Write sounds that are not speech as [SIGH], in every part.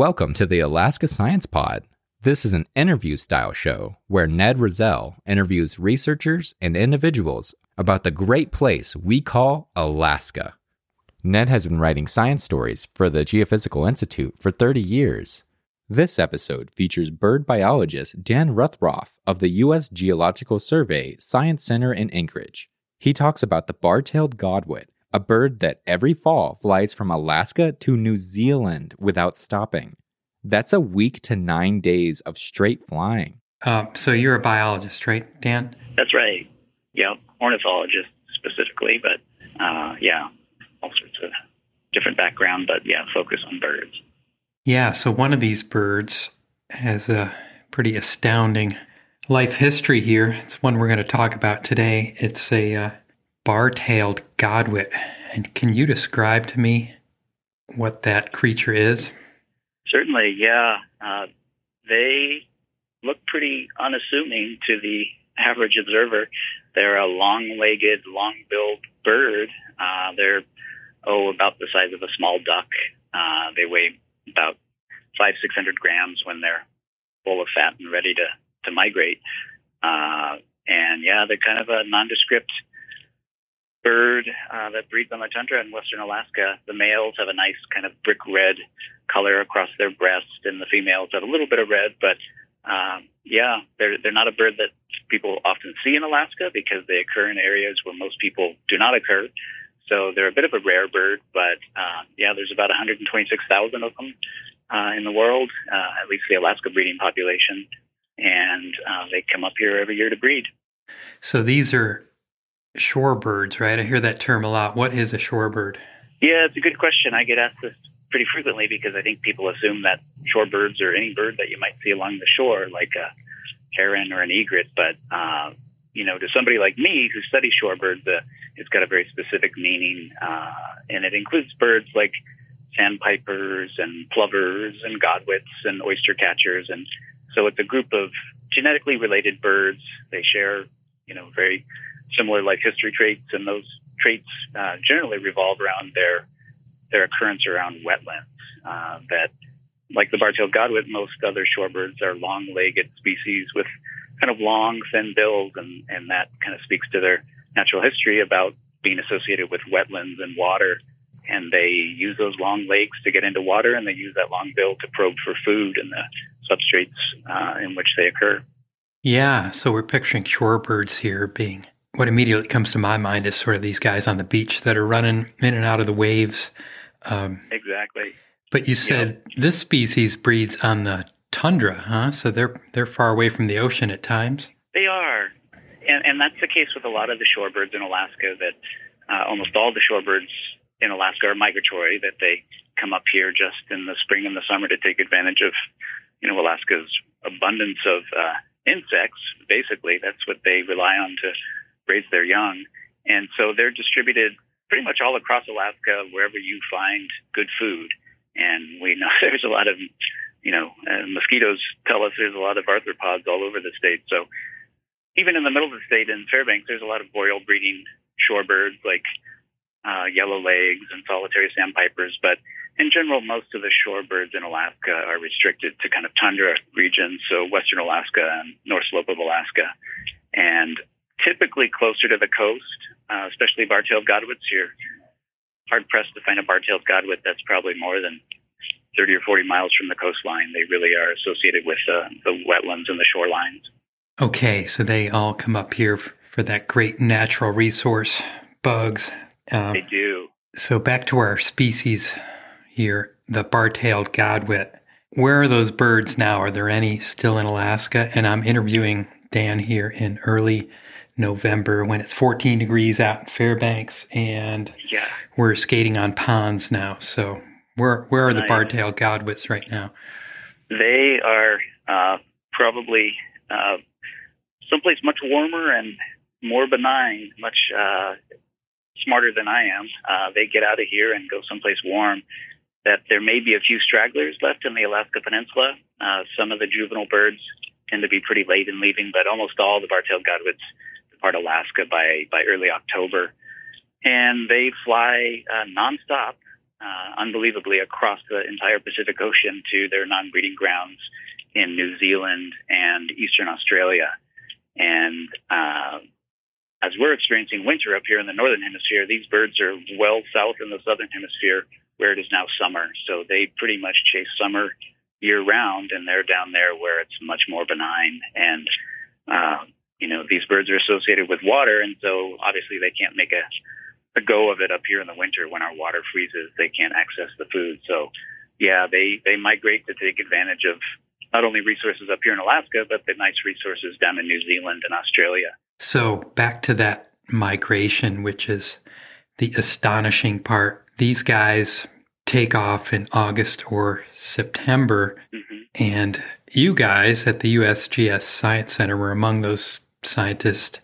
Welcome to the Alaska Science Pod. This is an interview style show where Ned Rozell interviews researchers and individuals about the great place we call Alaska. Ned has been writing science stories for the Geophysical Institute for 30 years. This episode features bird biologist Dan Ruthrauff of the U.S. Geological Survey Science Center in Anchorage. He talks about the bar tailed godwit, a bird that every fall flies from Alaska to New Zealand without stopping. That's a week to nine days of straight flying. Uh, so you're a biologist, right, Dan? That's right. Yeah, ornithologist specifically, but uh, yeah, all sorts of different background, but yeah, focus on birds. Yeah, so one of these birds has a pretty astounding life history here. It's one we're going to talk about today. It's a uh, bar-tailed godwit. And can you describe to me what that creature is? Certainly, yeah. Uh, they look pretty unassuming to the average observer. They're a long-legged, long-billed bird. Uh, they're oh about the size of a small duck. Uh, they weigh about five six hundred grams when they're full of fat and ready to to migrate. Uh, and yeah, they're kind of a nondescript bird uh, that breeds on the tundra in western Alaska. The males have a nice kind of brick red color across their breast, and the females have a little bit of red. But um, yeah, they're they're not a bird that people often see in Alaska because they occur in areas where most people do not occur. So they're a bit of a rare bird, but uh, yeah, there's about 126,000 of them uh, in the world, uh, at least the Alaska breeding population, and uh, they come up here every year to breed. So these are shorebirds, right? I hear that term a lot. What is a shorebird? Yeah, it's a good question. I get asked this pretty frequently because I think people assume that shorebirds are any bird that you might see along the shore, like a heron or an egret. But uh, you know, to somebody like me who studies shorebirds, uh, it's got a very specific meaning, uh, and it includes birds like sandpipers and plovers and godwits and oyster catchers, and so it's a group of genetically related birds. They share, you know, very similar life history traits, and those traits uh, generally revolve around their their occurrence around wetlands. Uh, that, like the bar-tailed godwit, most other shorebirds are long-legged species with kind of long, thin bills, and and that kind of speaks to their natural history about being associated with wetlands and water. And they use those long legs to get into water, and they use that long bill to probe for food in the substrates uh, in which they occur. Yeah, so we're picturing shorebirds here being what immediately comes to my mind is sort of these guys on the beach that are running in and out of the waves. Um, exactly. But you said yep. this species breeds on the tundra, huh? So they're they're far away from the ocean at times. They are, and and that's the case with a lot of the shorebirds in Alaska. That uh, almost all the shorebirds in Alaska are migratory. That they come up here just in the spring and the summer to take advantage of, you know, Alaska's abundance of uh, insects. Basically, that's what they rely on to raise their young. And so they're distributed pretty much all across Alaska, wherever you find good food. And we know [LAUGHS] there's a lot of, you know, uh, mosquitoes tell us there's a lot of arthropods all over the state. So even in the middle of the state in Fairbanks, there's a lot of boreal breeding shorebirds like uh, yellow legs and solitary sandpipers. But in general, most of the shorebirds in Alaska are restricted to kind of tundra regions, so western Alaska and north slope of Alaska. And typically closer to the coast, uh, especially bar-tailed godwits. You're hard pressed to find a bar-tailed godwit that's probably more than 30 or 40 miles from the coastline. They really are associated with uh, the wetlands and the shorelines. Okay, so they all come up here for that great natural resource, bugs. Um, they do. So back to our species here, the bar-tailed godwit. Where are those birds now? Are there any still in Alaska? And I'm interviewing Dan here in early November when it's 14 degrees out in Fairbanks, and yeah. we're skating on ponds now. So where where are the bar-tailed godwits right now? They are uh, probably uh, someplace much warmer and more benign, much uh, smarter than I am. Uh, they get out of here and go someplace warm. That there may be a few stragglers left in the Alaska Peninsula. Uh, some of the juvenile birds tend to be pretty late in leaving, but almost all the bar-tailed godwits depart Alaska by by early October, and they fly uh, nonstop uh, unbelievably across the entire Pacific Ocean to their non-breeding grounds in New Zealand and Eastern Australia. And uh, as we're experiencing winter up here in the northern hemisphere, these birds are well south in the southern hemisphere where it is now summer. So they pretty much chase summer year round, and they're down there where it's much more benign. And uh, you know, these birds are associated with water, and so obviously they can't make a a go of it up here in the winter when our water freezes. They can't access the food. So, yeah, they they migrate to take advantage of not only resources up here in Alaska, but the nice resources down in New Zealand and Australia. So, back to that migration, which is the astonishing part. These guys take off in August or September, mm-hmm. and you guys at the USGS Science Center were among those scientists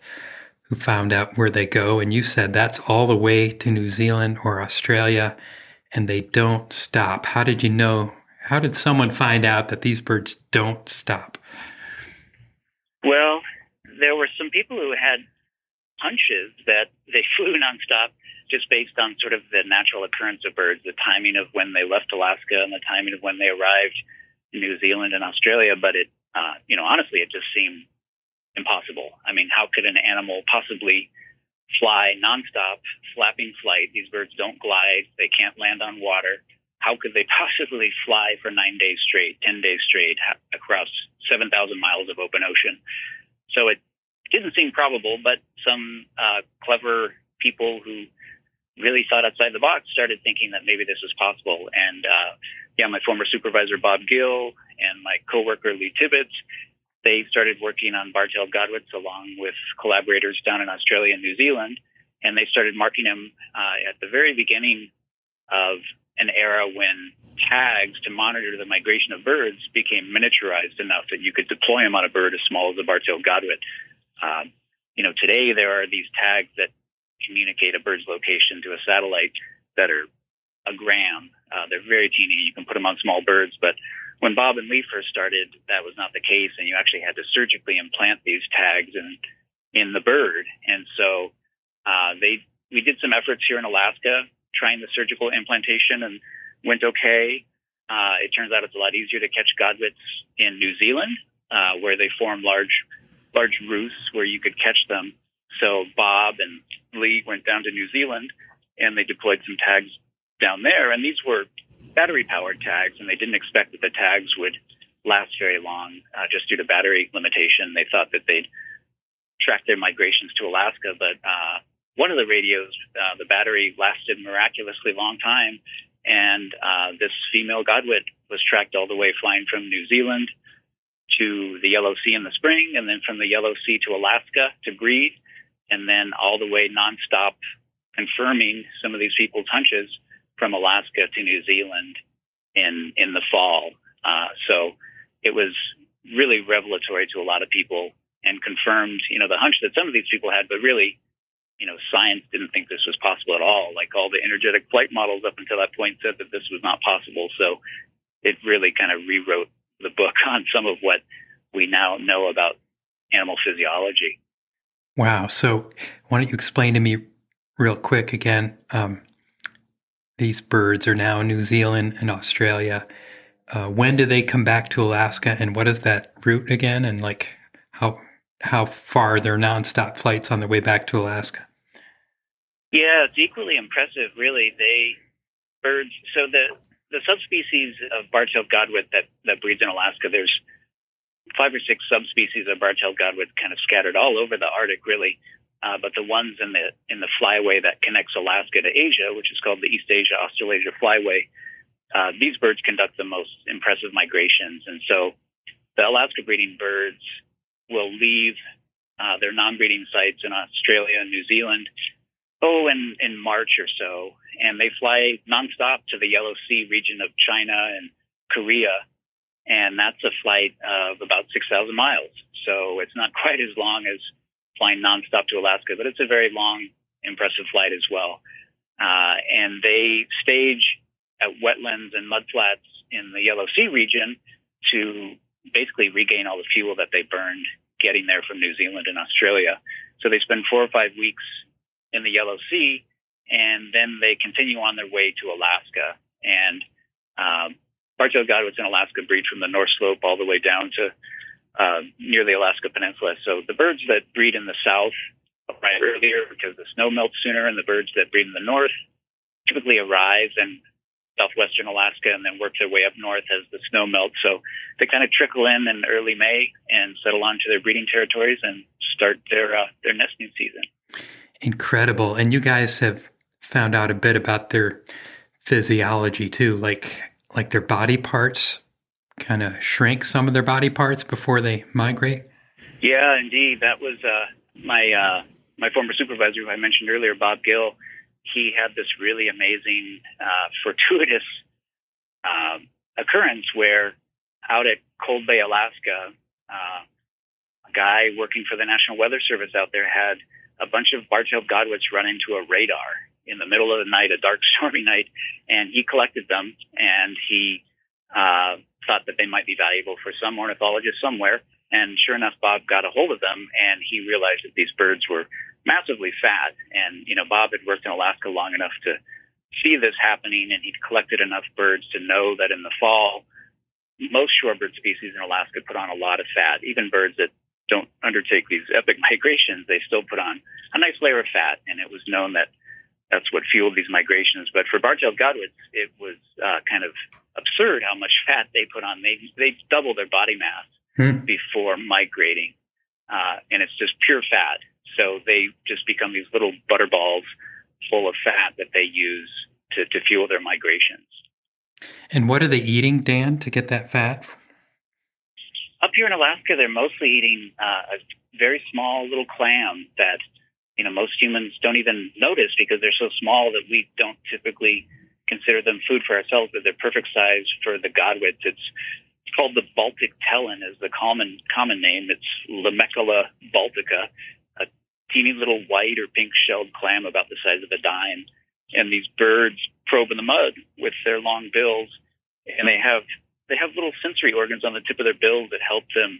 who found out where they go. And you said that's all the way to New Zealand or Australia, and they don't stop. How did you know? How did someone find out that these birds don't stop? Well, there were some people who had hunches that they [LAUGHS] flew nonstop just based on sort of the natural occurrence of birds, the timing of when they left Alaska and the timing of when they arrived in New Zealand and Australia. But it, uh, you know, honestly, it just seemed impossible. I mean, how could an animal possibly fly nonstop, flapping flight? These birds don't glide, they can't land on water. How could they possibly fly for nine days straight, 10 days straight across 7,000 miles of open ocean? So it didn't seem probable, but some uh, clever people who really thought outside the box started thinking that maybe this was possible. And uh, yeah, my former supervisor Bob Gill and my coworker Lee Tibbitts they started working on bar-tailed godwits along with collaborators down in Australia and New Zealand, and they started marking them uh, at the very beginning of an era when tags to monitor the migration of birds became miniaturized enough that you could deploy them on a bird as small as a bar-tailed godwit. Um, you know, today there are these tags that communicate a bird's location to a satellite that are a gram. Uh, they're very teeny. You can put them on small birds, but when Bob and Lee first started, that was not the case, and you actually had to surgically implant these tags in in the bird. And so uh, they we did some efforts here in Alaska trying the surgical implantation and went okay. Uh, it turns out it's a lot easier to catch godwits in New Zealand, uh, where they form large large roosts where you could catch them. So Bob and Lee went down to New Zealand and they deployed some tags down there, and these were battery powered tags, and they didn't expect that the tags would last very long uh, just due to battery limitation. They thought that they'd track their migrations to Alaska, but uh, one of the radios, uh, the battery lasted miraculously long time, and uh, this female godwit was tracked all the way flying from New Zealand to the Yellow Sea in the spring, and then from the Yellow Sea to Alaska to breed, and then all the way nonstop confirming some of these people's hunches from Alaska to New Zealand in in the fall. Uh, so it was really revelatory to a lot of people and confirmed, you know, the hunch that some of these people had, but really, you know, science didn't think this was possible at all. Like all the energetic flight models up until that point said that this was not possible. So it really kind of rewrote the book [LAUGHS] on some of what we now know about animal physiology. Wow. So why don't you explain to me real quick again? Um, these birds are now in New Zealand and Australia. Uh, when do they come back to Alaska, and what is that route again? And like how how far their nonstop flights on their way back to Alaska? Yeah, it's equally impressive, really. They birds. So the the subspecies of bar-tailed godwit that that breeds in Alaska, there's five or six subspecies of bar-tailed godwit kind of scattered all over the Arctic, really. Uh, but the ones in the in the flyway that connects Alaska to Asia, which is called the East Asia Australasia Flyway, uh, these birds conduct the most impressive migrations. And so, the Alaska breeding birds will leave uh, their non-breeding sites in Australia and New Zealand, oh, in in March or so, and they fly nonstop to the Yellow Sea region of China and Korea, and that's a flight of about six thousand miles. So it's not [LAUGHS] quite as long as flying nonstop to Alaska, but it's a very long, impressive flight as well. Uh, and they stage at wetlands and mudflats in the Yellow Sea region to basically regain all the fuel that they burned getting there from New Zealand and Australia. So they spend four or five weeks in the Yellow Sea, and then they continue on their way to Alaska. And um, bar-tailed godwits in Alaska breed from the North Slope all the way down to uh, near the Alaska Peninsula. So the birds that breed in the south arrive earlier because the snow melts sooner, and the birds that breed in the north typically arrive in southwestern Alaska and then work their way up north as the snow melts. So they kind of trickle in in early May and settle onto their breeding territories and start their uh, their nesting season. Incredible, and you guys have found out a bit about their physiology too, like like their body parts kind of shrink some of their body parts before they migrate? Yeah, indeed. That was uh, my uh, my former supervisor, who I mentioned earlier, Bob Gill. He had this really amazing, uh, fortuitous uh, occurrence where, out at Cold Bay, Alaska, uh, a guy working for the National Weather Service out there had a bunch of bar-tailed godwits run into a radar in the middle of the night, a dark, stormy night, and he collected them and he uh, thought that they might be valuable for some ornithologist somewhere. And sure enough, Bob got a hold of them and he realized that these birds were massively fat. And, you know, Bob had worked in Alaska long enough to see this happening and he'd collected enough birds to know that in the fall, most shorebird species in Alaska put on a lot of fat. Even birds that don't undertake these epic [LAUGHS] migrations, they still put on a nice layer of fat. And it was known that that's what fueled these migrations. But for bar-tailed godwits, it was uh, kind of absurd how much fat they put on. They they double their body mass hmm. before migrating, uh, and it's just pure fat. So they just become these little butterballs full of fat that they use to, to fuel their migrations. And what are they eating, Dan, to get that fat? Up here in Alaska, they're mostly eating uh, a very small little clam that you know most humans don't even notice because they're so small that we don't typically consider them food for ourselves, but they're perfect size for the godwits. It's it's called the Baltic tellin is the common common name. It's Limecola balthica, a teeny little white or pink shelled clam about the size of a dime. And these birds probe in the mud with their long bills, and they have they have little sensory organs on the tip of their bills that help them.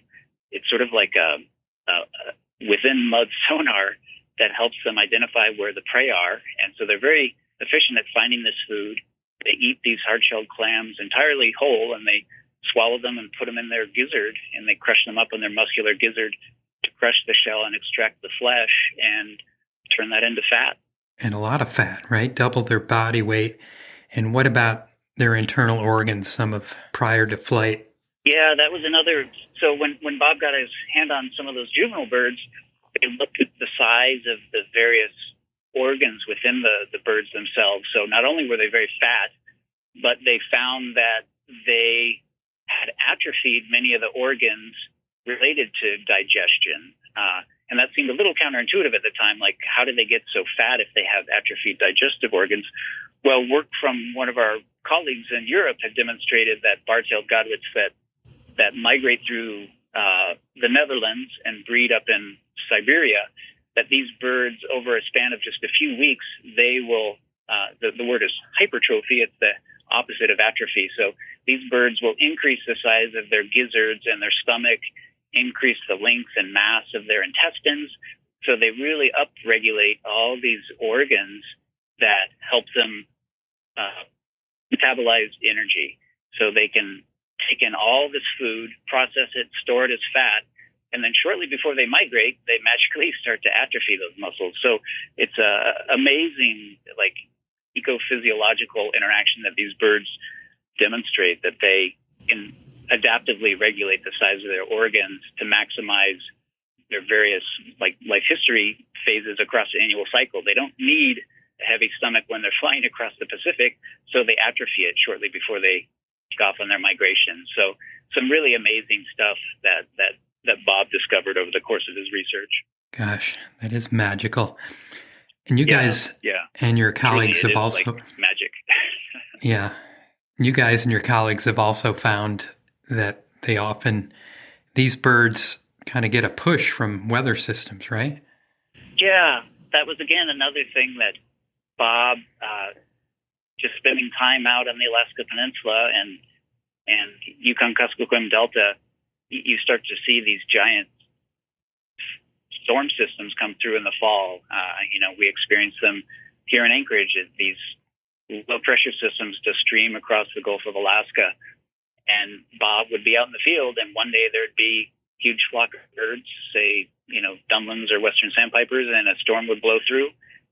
It's sort of like a, a, a within mud sonar that helps them identify where the prey are, and so they're very efficient at finding this food. They eat these hard-shelled clams entirely whole, and they swallow them and put them in their gizzard, and they crush them up in their muscular gizzard to crush the shell and extract the flesh and turn that into fat. And a lot of fat, right? Double their body weight. And what about their internal organs, some of prior to flight? Yeah, that was another. So when, when Bob got his hand on some of those juvenile birds, they looked at the size of the various organs within the, the birds themselves. So not only were they very fat, but they found that they had atrophied many of the organs related to digestion. Uh, and that seemed a little counterintuitive at the time. Like, how did they get so fat if they have atrophied digestive organs? Well, work from one of our colleagues in Europe had demonstrated that bar-tailed godwits that that migrate through uh, the Netherlands and breed up in Siberia that these birds, over a span of just a few weeks, they will, uh, the, the word is hypertrophy. It's the opposite of atrophy. So these birds will increase the size of their gizzards and their stomach, increase the length and mass of their intestines. So they really upregulate all these organs that help them uh, metabolize energy. So they can take in all this food, process it, store it as fat, and then shortly before they migrate, they magically [LAUGHS] start to atrophy those muscles. So it's a amazing, like, ecophysiological interaction that these birds demonstrate that they can adaptively regulate the size of their organs to maximize their various like life history phases across the annual cycle. They don't need a heavy stomach when they're [LAUGHS] flying across the Pacific, so they atrophy it shortly before they go off on their migration. So some really amazing stuff that that that Bob discovered over the course of his research. Gosh, that is magical. And you yeah, guys yeah. and your colleagues have also like magic. [LAUGHS] yeah. You guys and your colleagues have also found that they often these birds kind of get a push from weather systems, right? Yeah, that was again another thing that Bob uh, just spending time out on the Alaska Peninsula and and Yukon Kuskokwim Delta you start to see these giant storm systems come through in the fall. Uh, you know, we experience them here in Anchorage these low pressure systems to stream across the Gulf of Alaska. And Bob would be out in the field, and one day there'd be huge flock of birds, say, you know, Dunlins or Western Sandpipers, and a storm would blow through,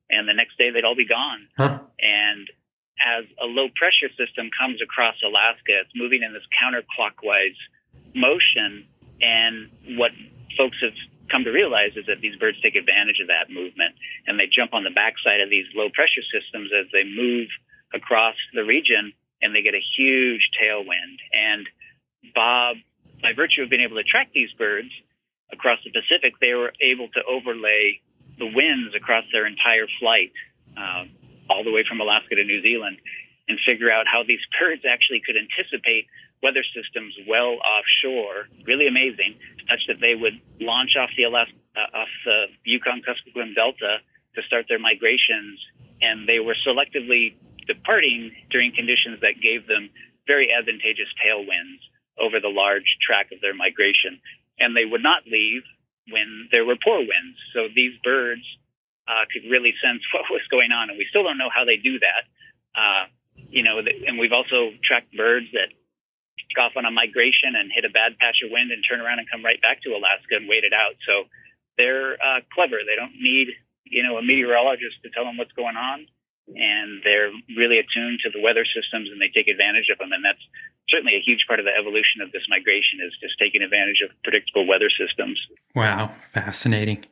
and the next day they'd all be gone. Huh. And as a low pressure system comes across Alaska, it's moving in this counterclockwise motion. And what folks have come to realize is that these birds take advantage of that movement and they jump on the backside of these low pressure systems as they move across the region and they get a huge tailwind. And Bob, by virtue of being able to track these birds across the Pacific, they were able to overlay the winds across their entire flight, uh, all the way from Alaska to New Zealand, and figure out how these [LAUGHS] birds actually could anticipate weather systems well offshore, really amazing, such that they would launch off the Alaska, uh, off the Yukon Kuskokwim Delta to start their migrations, and they were selectively departing during conditions that gave them very advantageous tailwinds over the large track of their migration, and they would not leave when there were poor winds. So these birds uh, could really sense [LAUGHS] what was going on, and we still don't know how they do that. Uh, you know, and we've also tracked birds that off on a migration and hit a bad patch of wind and turn around and come right back to Alaska and wait it out. So they're uh, clever. They don't need, you know, a meteorologist to tell them what's going on. And they're really attuned to the weather systems and they take advantage of them. And that's certainly a huge part of the evolution of this migration is just taking advantage of predictable weather systems. Wow, fascinating.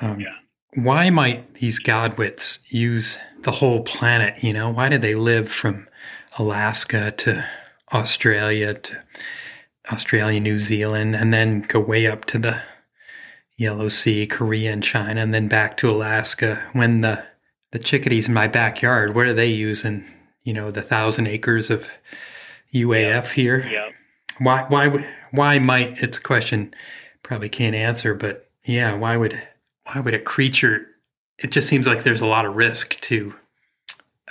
Um, yeah. Why might these godwits use the whole planet? You know, why do they live from Alaska to Australia to Australia, New Zealand, and then go way up to the Yellow Sea, Korea, and China, and then back to Alaska. When the the chickadees in my backyard, what are they using? You know, the thousand acres of UAF yep. here. Yep. Why? Why? Why might? It's a question probably can't answer, but yeah, why would why would a creature? It just seems like there's a lot of risk to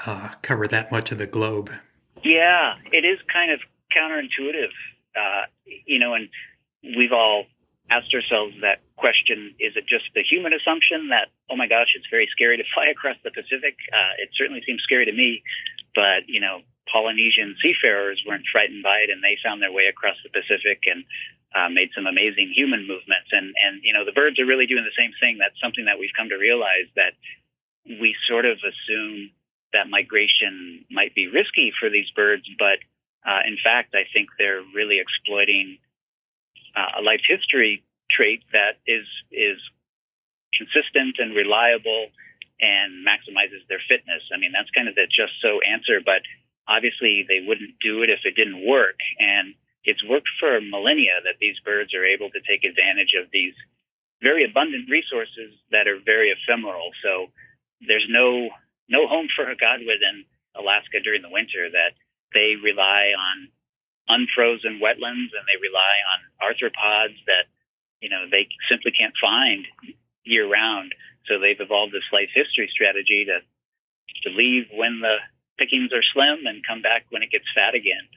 uh, cover that much of the globe. Yeah, it is kind of counterintuitive, uh, you know, and we've all asked ourselves that question: Is it just the human assumption that, oh my gosh, it's very scary to [LAUGHS] fly across the Pacific? Uh, it certainly seems scary to me, but you know, Polynesian seafarers weren't frightened by it, and they found their way across the Pacific and uh, made some amazing human movements. And and you know, the birds are really doing the same thing. That's something that we've come to realize that we sort of assume that migration might be risky for these birds, but uh, in fact, I think they're really exploiting uh, a life history trait that is is consistent and reliable and maximizes their fitness. I mean, that's kind of the just so answer, but obviously they wouldn't do it if it didn't work. And it's worked for millennia that these birds are able to take advantage of these very abundant resources that are very ephemeral. So there's no no home for a godwit in Alaska during the winter, that they rely on unfrozen wetlands and they rely on arthropods that, you know, they simply can't find year round. So they've evolved this life history strategy to, to leave when the pickings are slim and come back when it gets fat again.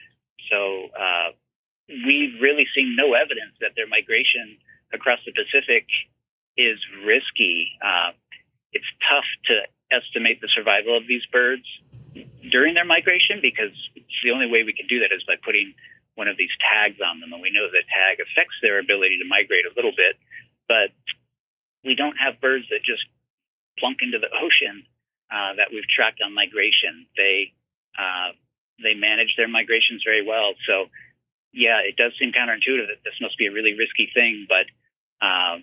So, uh, we've really seen no evidence that their migration across the Pacific is risky. Uh, it's tough to estimate the survival of these birds during their migration because the only way we can do that is by putting one of these tags on them. And we know that tag affects their ability to migrate a little bit, but we don't have birds that just plunk into the ocean uh, that we've tracked on migration. They uh, they manage their migrations very well. So yeah, it does seem counterintuitive that this must be a really risky thing, but uh,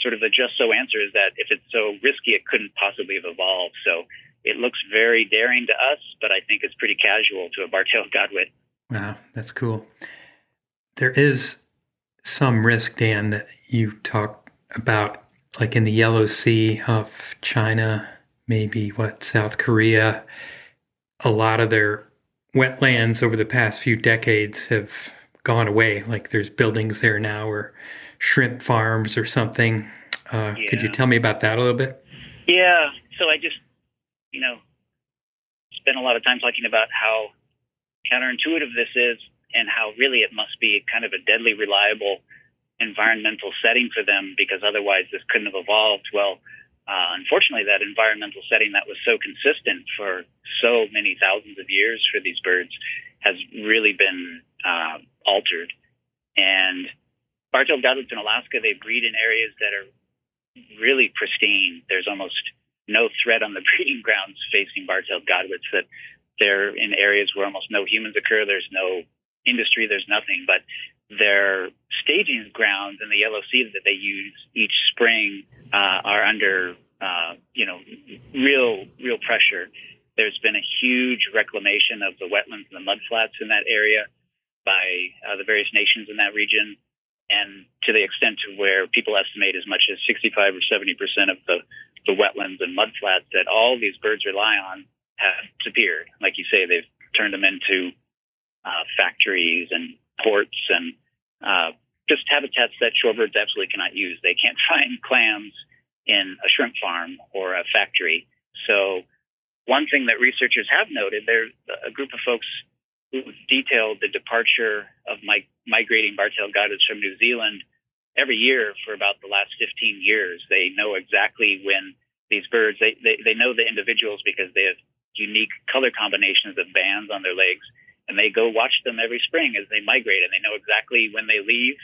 sort of the just so answer is that if it's so risky, it couldn't possibly have evolved. So it looks very daring to us, but I think it's pretty casual to a bar-tailed godwit. Wow, that's cool. There is some risk, Dan, that you talk about, like in the Yellow Sea of China, maybe what, South Korea. A lot of their wetlands over the past few decades have gone away. Like there's buildings there now or shrimp farms or something. Uh, yeah. Could you tell me about that a little bit? Yeah. So I just, you know, spent a lot of time talking about how counterintuitive this is and how really it must be kind of a deadly reliable environmental setting for them because otherwise this couldn't have evolved. Well, uh, unfortunately, that environmental setting that was so consistent for so many thousands of years for these birds has really been uh, altered. And bar-tailed godwits in Alaska, they breed in areas that are really pristine. There's almost no threat on the [LAUGHS] breeding grounds facing bar-tailed godwits. That they're in areas where almost no humans occur. There's no industry. There's nothing. But their staging grounds in the Yellow Sea that they use each spring uh, are under, uh, you know, real, real pressure. There's been a huge reclamation of the wetlands and the mudflats in that area by uh, the various nations in that region, and to the extent to where people estimate as much as 65 or 70 percent of the, the wetlands and mudflats that all these birds rely on have disappeared. Like you say, they've turned them into uh, factories and ports and uh, just habitats that shorebirds absolutely cannot use. They can't [LAUGHS] find clams in a shrimp farm or a factory. So, one thing that researchers have noted, there's a group of folks detailed the departure of mig- migrating bar-tailed from New Zealand every year for about the last 15 years. They know exactly when these birds, they, they, they know the individuals because they have unique color combinations of bands on their legs and they go watch them every spring as they migrate, and they know exactly when they leave,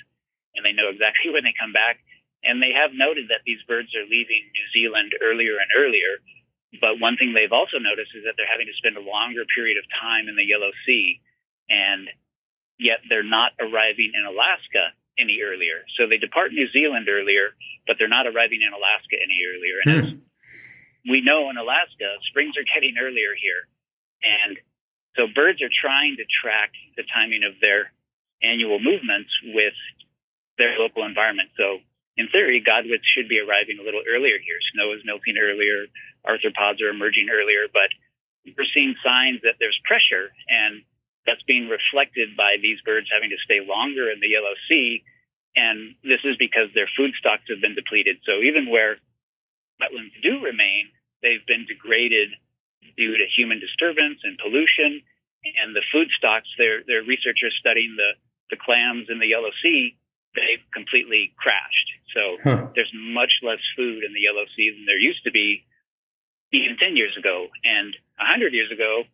and they know exactly [LAUGHS] when they come back. And they have noted that these birds are leaving New Zealand earlier and earlier. But one thing they've also noticed is that they're having to spend a longer period of time in the Yellow Sea, and yet they're not arriving in Alaska any earlier. So they depart New Zealand earlier, but they're not arriving in Alaska any earlier. And hmm. as we know in Alaska, springs are getting earlier here. And so birds are trying to track the timing of their annual movements with their local environment. So in theory, godwits should be arriving a little earlier here. Snow is melting earlier, arthropods are emerging earlier, but we're seeing signs that there's pressure and that's being reflected by these birds having to stay longer in the Yellow Sea. And this is because their food stocks have been depleted. So even where wetlands do remain, they've been degraded due to human disturbance and pollution. And the food stocks, their, their researchers studying the, the clams in the Yellow Sea, they've completely crashed. So huh. there's much less food in the Yellow Sea than there used to be even 10 years ago. And 100 years ago,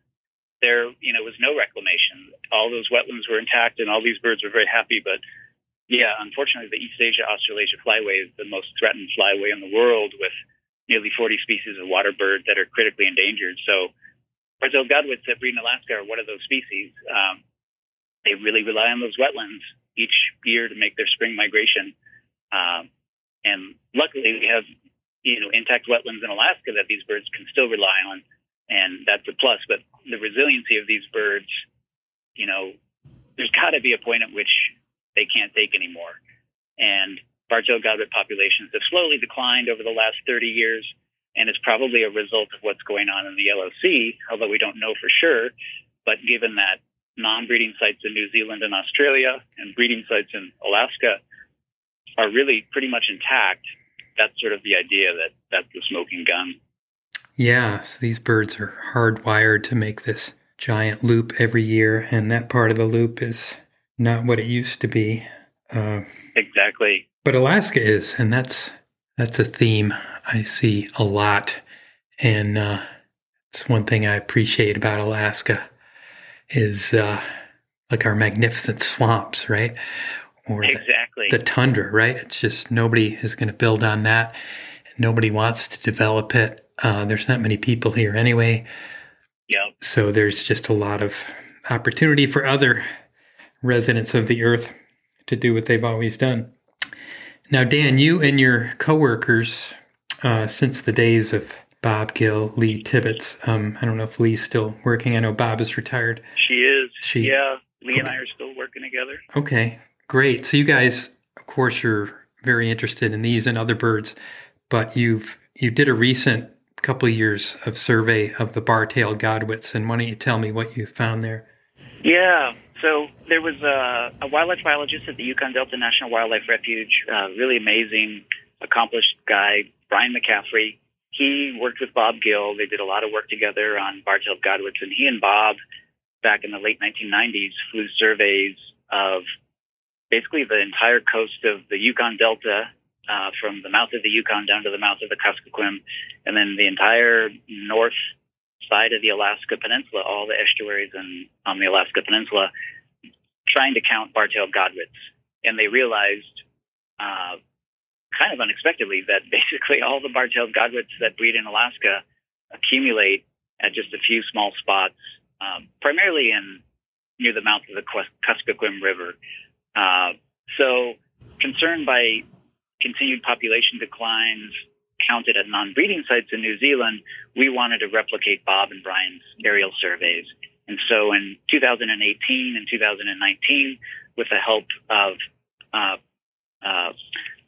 there you know was no reclamation. All those wetlands were intact, and all these birds were very happy. But yeah, unfortunately, the East Asia Australasia flyway is the most threatened flyway in the world, with nearly 40 species of water bird that are critically endangered. So bar-tailed godwits that breed in Alaska are one of those species. Um, they really rely on those wetlands each year to make their spring migration. Um, and luckily, we have you know intact wetlands in Alaska that these birds can still rely on, and that's a plus. But the resiliency of these birds, you know, there's got to be a point at which they can't take anymore. And bar-tailed godwit populations have slowly declined over the last 30 years, and it's probably a result of what's going on in the Yellow Sea, although we don't know for sure. But given that non-breeding sites in New Zealand and Australia and breeding sites in Alaska are really pretty much intact, that's sort of the idea that that's the smoking gun. Yeah, so these birds are hardwired to make this giant loop every year, and that part of the loop is not what it used to be. Uh, exactly. But Alaska is, and that's that's a theme I see a lot, and uh, it's one thing I appreciate about Alaska is uh, like our magnificent swamps, right? Or exactly the, the tundra, right? It's just nobody is going to build on that. Nobody wants to develop it. Uh, there's not many people here anyway. Yeah. So there's just a lot of opportunity for other residents of the earth to do what they've always done. Now, Dan, you and your coworkers, uh, since the days of Bob Gill, Lee Tibbitts, um, I don't know if Lee's still working. I know Bob is retired. She is. She, yeah, Lee and I are still working together. Okay, great. So you guys, of course, you're very interested in these and other birds, but you've you did a recent couple of years of survey of the bar-tailed godwits, and why don't you tell me what you found there? Yeah, so there was a, a wildlife biologist at the Yukon Delta National Wildlife Refuge, uh, really amazing, accomplished guy, Brian McCaffery. He worked with Bob Gill. They did a lot of work together on bar-tailed godwits, and he and Bob, back in the late 1990s, flew surveys of basically the entire coast of the Yukon Delta uh, from the mouth of the Yukon down to the mouth of the Kuskokwim, and then the entire north side of the Alaska Peninsula, all the estuaries and on the Alaska Peninsula, trying to count bar-tailed godwits, and they realized, uh, kind of unexpectedly, that [LAUGHS] basically all the bar-tailed godwits that breed in Alaska accumulate at just a few small spots, um, primarily in near the mouth of the Kuskokwim River. Uh, so, concerned by continued population declines counted at non-breeding sites in New Zealand, we wanted to replicate Bob and Brian's aerial surveys. And so in 2018 and 2019, with the help of uh, uh,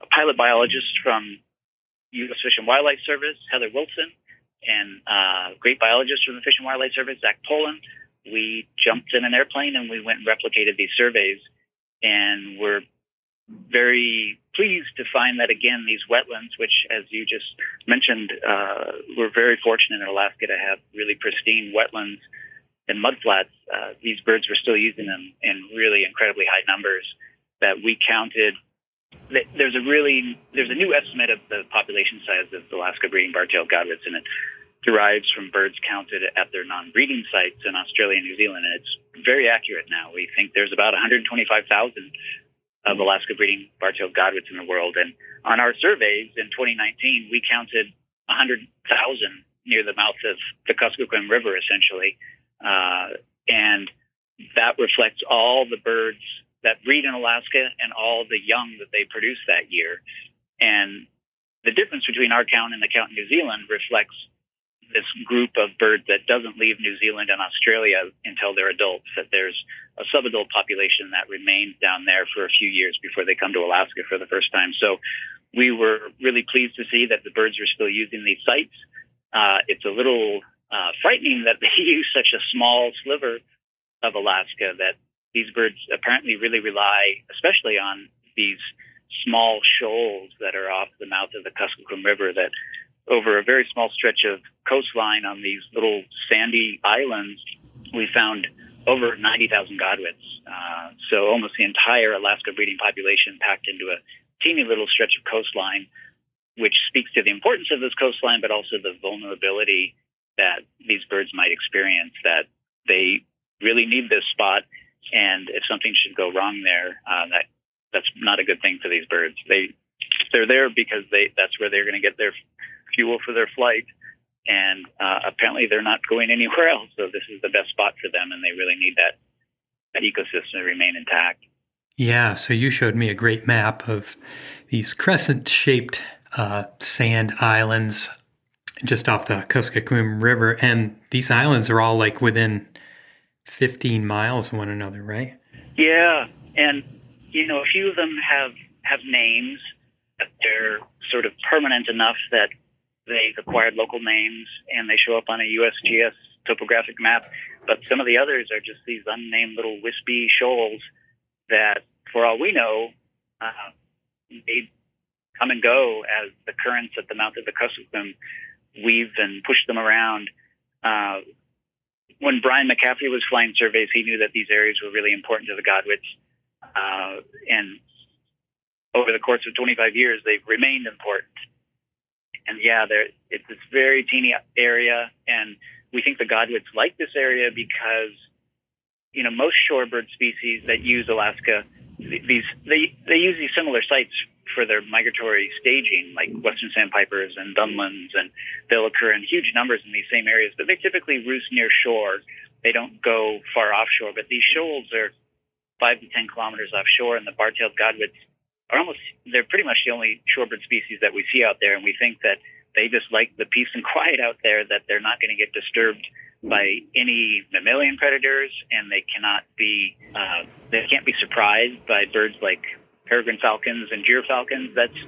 a pilot biologist from U.S. Fish and Wildlife Service, Heather Wilson, and uh, great biologist from the Fish and Wildlife Service, Zach Pohlen, we jumped in an airplane and we went and replicated these surveys. And we're very pleased to find that again these wetlands, which, as you just mentioned, uh, we're very fortunate in Alaska to have really pristine wetlands and mudflats. Uh, these birds were still using them in really incredibly high numbers. That we counted. There's a really there's a new estimate of the population size of Alaska breeding bar-tailed godwits, and it derives from birds counted at their non-breeding sites in Australia and New Zealand, and it's very accurate now. We think there's about 125,000 of Alaska breeding bar-tailed godwits in the world. And on our surveys in 2019, we counted 100,000 near the mouth of the Kuskokwim River, essentially. Uh, and that reflects all the birds that breed in Alaska and all the young that they produce that year. And the difference between our count and the count in New Zealand reflects this group of birds that doesn't leave New Zealand and Australia until they're adults, that there's a subadult population that remains down there for a few years before they come to Alaska for the first time. So we were really pleased to see that the birds are still using these sites. Uh, it's a little uh, frightening that [LAUGHS] they use such a small sliver of Alaska that these birds apparently really rely, especially on these small shoals that are off the mouth of the Kuskokwim River that over a very small stretch of coastline on these little sandy islands, we found over 90,000 godwits. Uh, so almost the entire Alaska breeding population packed into a teeny little stretch of coastline, which speaks to the importance of this coastline, but also the vulnerability that these birds might experience, that they really need this spot. And if something should go wrong there, uh, that that's not a good thing for these birds. They they're there because they that's where they're going to get their fuel for their flight. And uh, apparently, they're not going anywhere else. So this is the best spot for them, and they really need that that ecosystem to remain intact. Yeah. So you showed me a great map of these crescent-shaped uh, sand islands just off the Kuskokwim River, and these islands are all like within 15 miles of one another, right? Yeah, and you know, a few of them have have names. They're sort of permanent enough that They've acquired local names and they show up on a USGS topographic map. But some of the others are just these unnamed little wispy shoals that, for all we know, uh, they come and go as the currents at the mouth of the Kuskokwim weave and push them around. Uh, when Brian McCaffery was flying surveys, he knew that these areas were really important to the Godwits. Uh, and over the course of 25 years, they've remained important and yeah, there it's this very teeny area, and we think the godwits like this area because you know most shorebird species that use Alaska these they they use these similar sites for their migratory staging, like western sandpipers and dunlins, and they'll occur in huge numbers in these same areas. But they typically roost near shore. They don't go far offshore. But these shoals are five to ten kilometers offshore, and the bar-tailed godwits are almost they're pretty much the only shorebird species that we see out there, and we think that they just like the peace and [LAUGHS] quiet out there. That they're not going to get disturbed by any mammalian predators, and they cannot be uh, they can't be surprised by birds like peregrine falcons and gyrfalcons. That's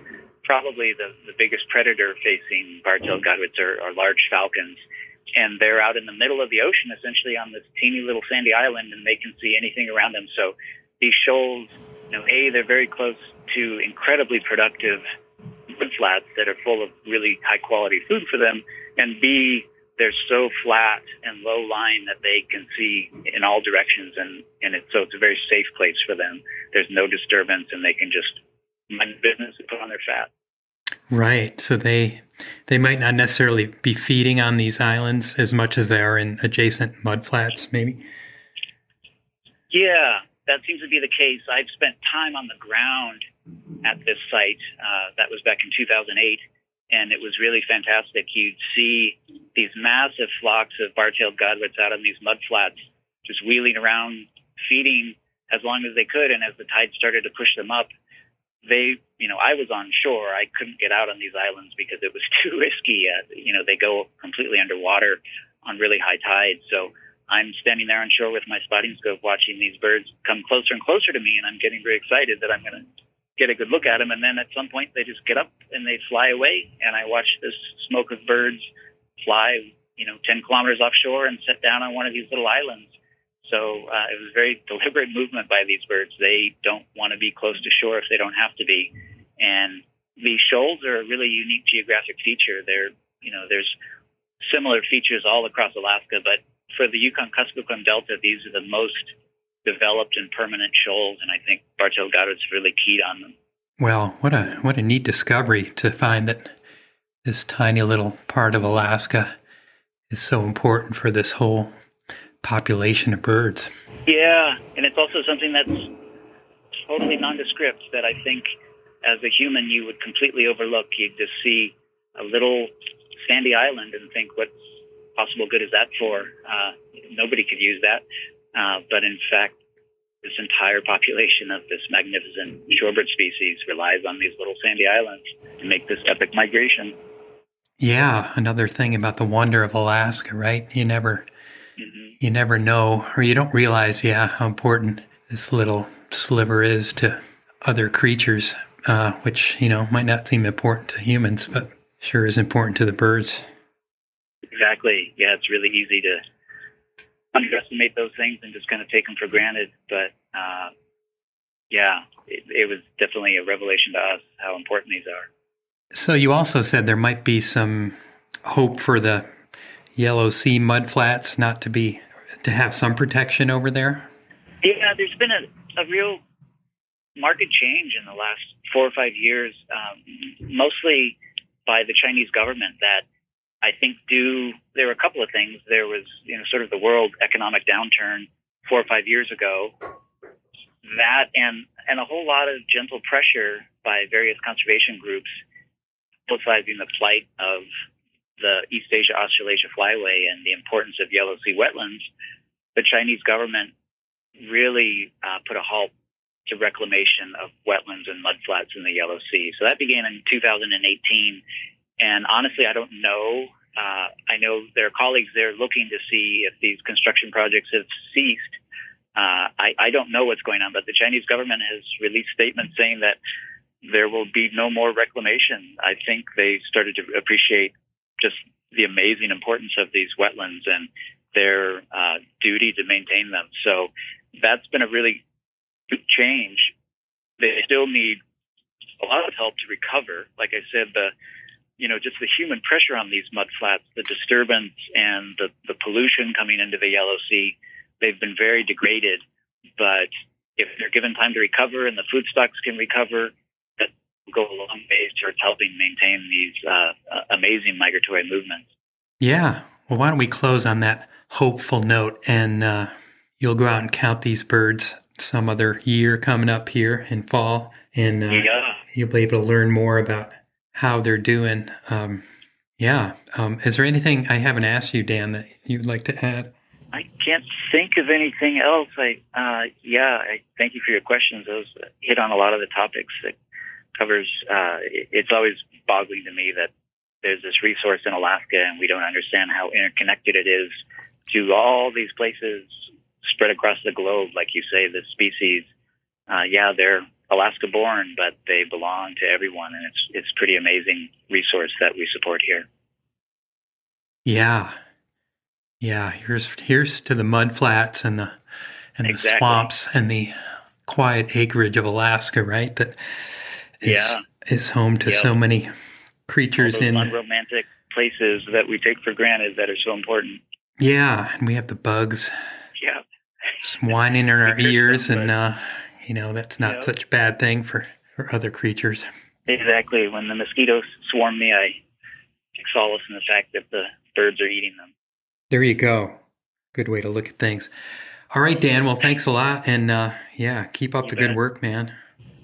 probably the, the biggest predator facing bar-tailed godwits are, are large falcons. And they're out in the middle of the ocean, essentially on this teeny little sandy island, and they can see anything around them. So these shoals, you know, A, they're very close to incredibly productive wood flats that are full of really high quality food for them, and B, they're so flat and low lying that they can see in all directions, and and it's so it's a very safe place for them. There's no disturbance, and they can just mind business and put on their fat. Right. So they they might not necessarily be feeding on these islands as much as they are in adjacent mudflats, maybe. Yeah, that seems to be the case. I've spent time on the ground at this site. Uh, that was back in 2008, and it was really fantastic. You'd see these massive flocks of bar-tailed godwits out on these mudflats, just wheeling around, feeding as long as they could. And as the tide started to push them up, they, you know, I was on shore. I couldn't get out on these islands because it was [LAUGHS] too risky. Uh, you know, they go completely underwater on really high tide. So I'm standing there on shore with my spotting scope watching these birds come closer and closer to me, and I'm getting very excited that I'm going to get a good look at them. And then at some point, they just get up and they fly away, and I watch this smoke of birds fly, you know, 10 kilometers offshore and set down on one of these little islands. So uh, it was very [LAUGHS] deliberate movement by these birds. They don't want to be close to shore if they don't have to be. And these shoals are a really unique geographic feature. They're, you know, there's similar features all across Alaska, but for the Yukon Kuskokwim Delta, these are the most developed and permanent shoals, and I think bar-tailed godwit's really keyed on them. Well, what a what a neat discovery to find that this tiny little part of Alaska is so important for this whole population of birds. Yeah, and it's also something that's totally nondescript that I think as a human you would completely overlook. You'd just see a little sandy island and think, what's possible good is that for? Uh, nobody could use that. Uh, but in fact, this entire population of this magnificent shorebird species relies on these little sandy islands to make this epic migration. Yeah, another thing about the wonder of Alaska, right? You never, mm-hmm. you never know, or you don't realize, yeah, how important this little sliver is to other creatures, uh, which you know might not seem important to humans, but sure is important to the birds. Exactly. Yeah, it's really easy to underestimate those things and just kind of take them for granted. But uh, yeah, it, it was definitely a revelation to us how important these are. So you also said there might be some hope for the Yellow Sea mudflats not to be to have some protection over there. Yeah, there's been a, a real market change in the last four or five years, um, mostly by the Chinese government that I think due there were a couple of things. There was you know sort of the world economic downturn four or five years ago. That and and a whole lot of gentle pressure by various conservation groups publicizing the plight of the East Asia Australasia flyway and the importance of Yellow Sea wetlands. The Chinese government really uh, put a halt to reclamation of wetlands and mudflats in the Yellow Sea. So that began in 2018 and honestly, I don't know. Uh, I know there are colleagues there looking to see if these construction projects have ceased. Uh, I, I don't know what's going on, but the Chinese government has released statements saying that there will be no more reclamation. I think they started to appreciate just the amazing importance of these wetlands and their uh, duty to maintain them. So that's been a really good change. They still need a lot of help to recover. Like I said, the you know, just the human pressure on these mud flats, the disturbance and the, the pollution coming into the Yellow Sea, they've been very degraded. But if they're given time to recover and the food stocks can recover, that will go a long way towards helping maintain these uh, amazing migratory movements. Yeah. Well, why don't we close on that hopeful note and uh, you'll go out and count these birds some other year coming up here in fall and uh, yeah. you'll be able to learn more about how they're doing. Um, yeah. Um, is there anything I haven't asked you, Dan, that you'd like to add? I can't think of anything else. I, uh, yeah, I thank you for your questions. Those hit on a lot of the topics. It covers. Uh, it's always boggling to me that there's this resource in Alaska, and we don't understand how interconnected it is to all these places spread across the globe. Like you say, the species. Uh, yeah, they're Alaska born, but they belong to everyone, and it's it's pretty amazing resource that we support here. Yeah, yeah. Here's here's to the mud flats and the and exactly. the swamps and the quiet acreage of Alaska, right? That is, yeah. is home to yep. so many creatures in romantic places that we take for granted that are so important. Yeah, and we have the bugs. Yeah, whining in our [LAUGHS] ears and. Uh, you know, that's not such a bad thing for, for other creatures. Exactly. When the mosquitoes swarm me, I take solace in the fact that the birds are eating them. There you go. Good way to look at things. All right, Dan. Well, thanks a lot. And uh, yeah, keep up You the bet. good work, man.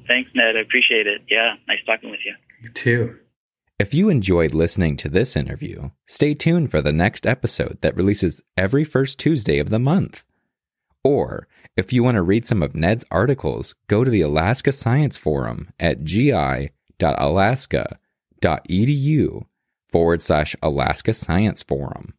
Thanks, Ned. I appreciate it. Yeah, nice talking with you. You too. If you enjoyed listening to this interview, stay tuned for the next episode that releases every first Tuesday of the month. Or if you want to read some of Ned's articles, go to the Alaska Science Forum at gi.alaska.edu forward slash Alaska Science Forum.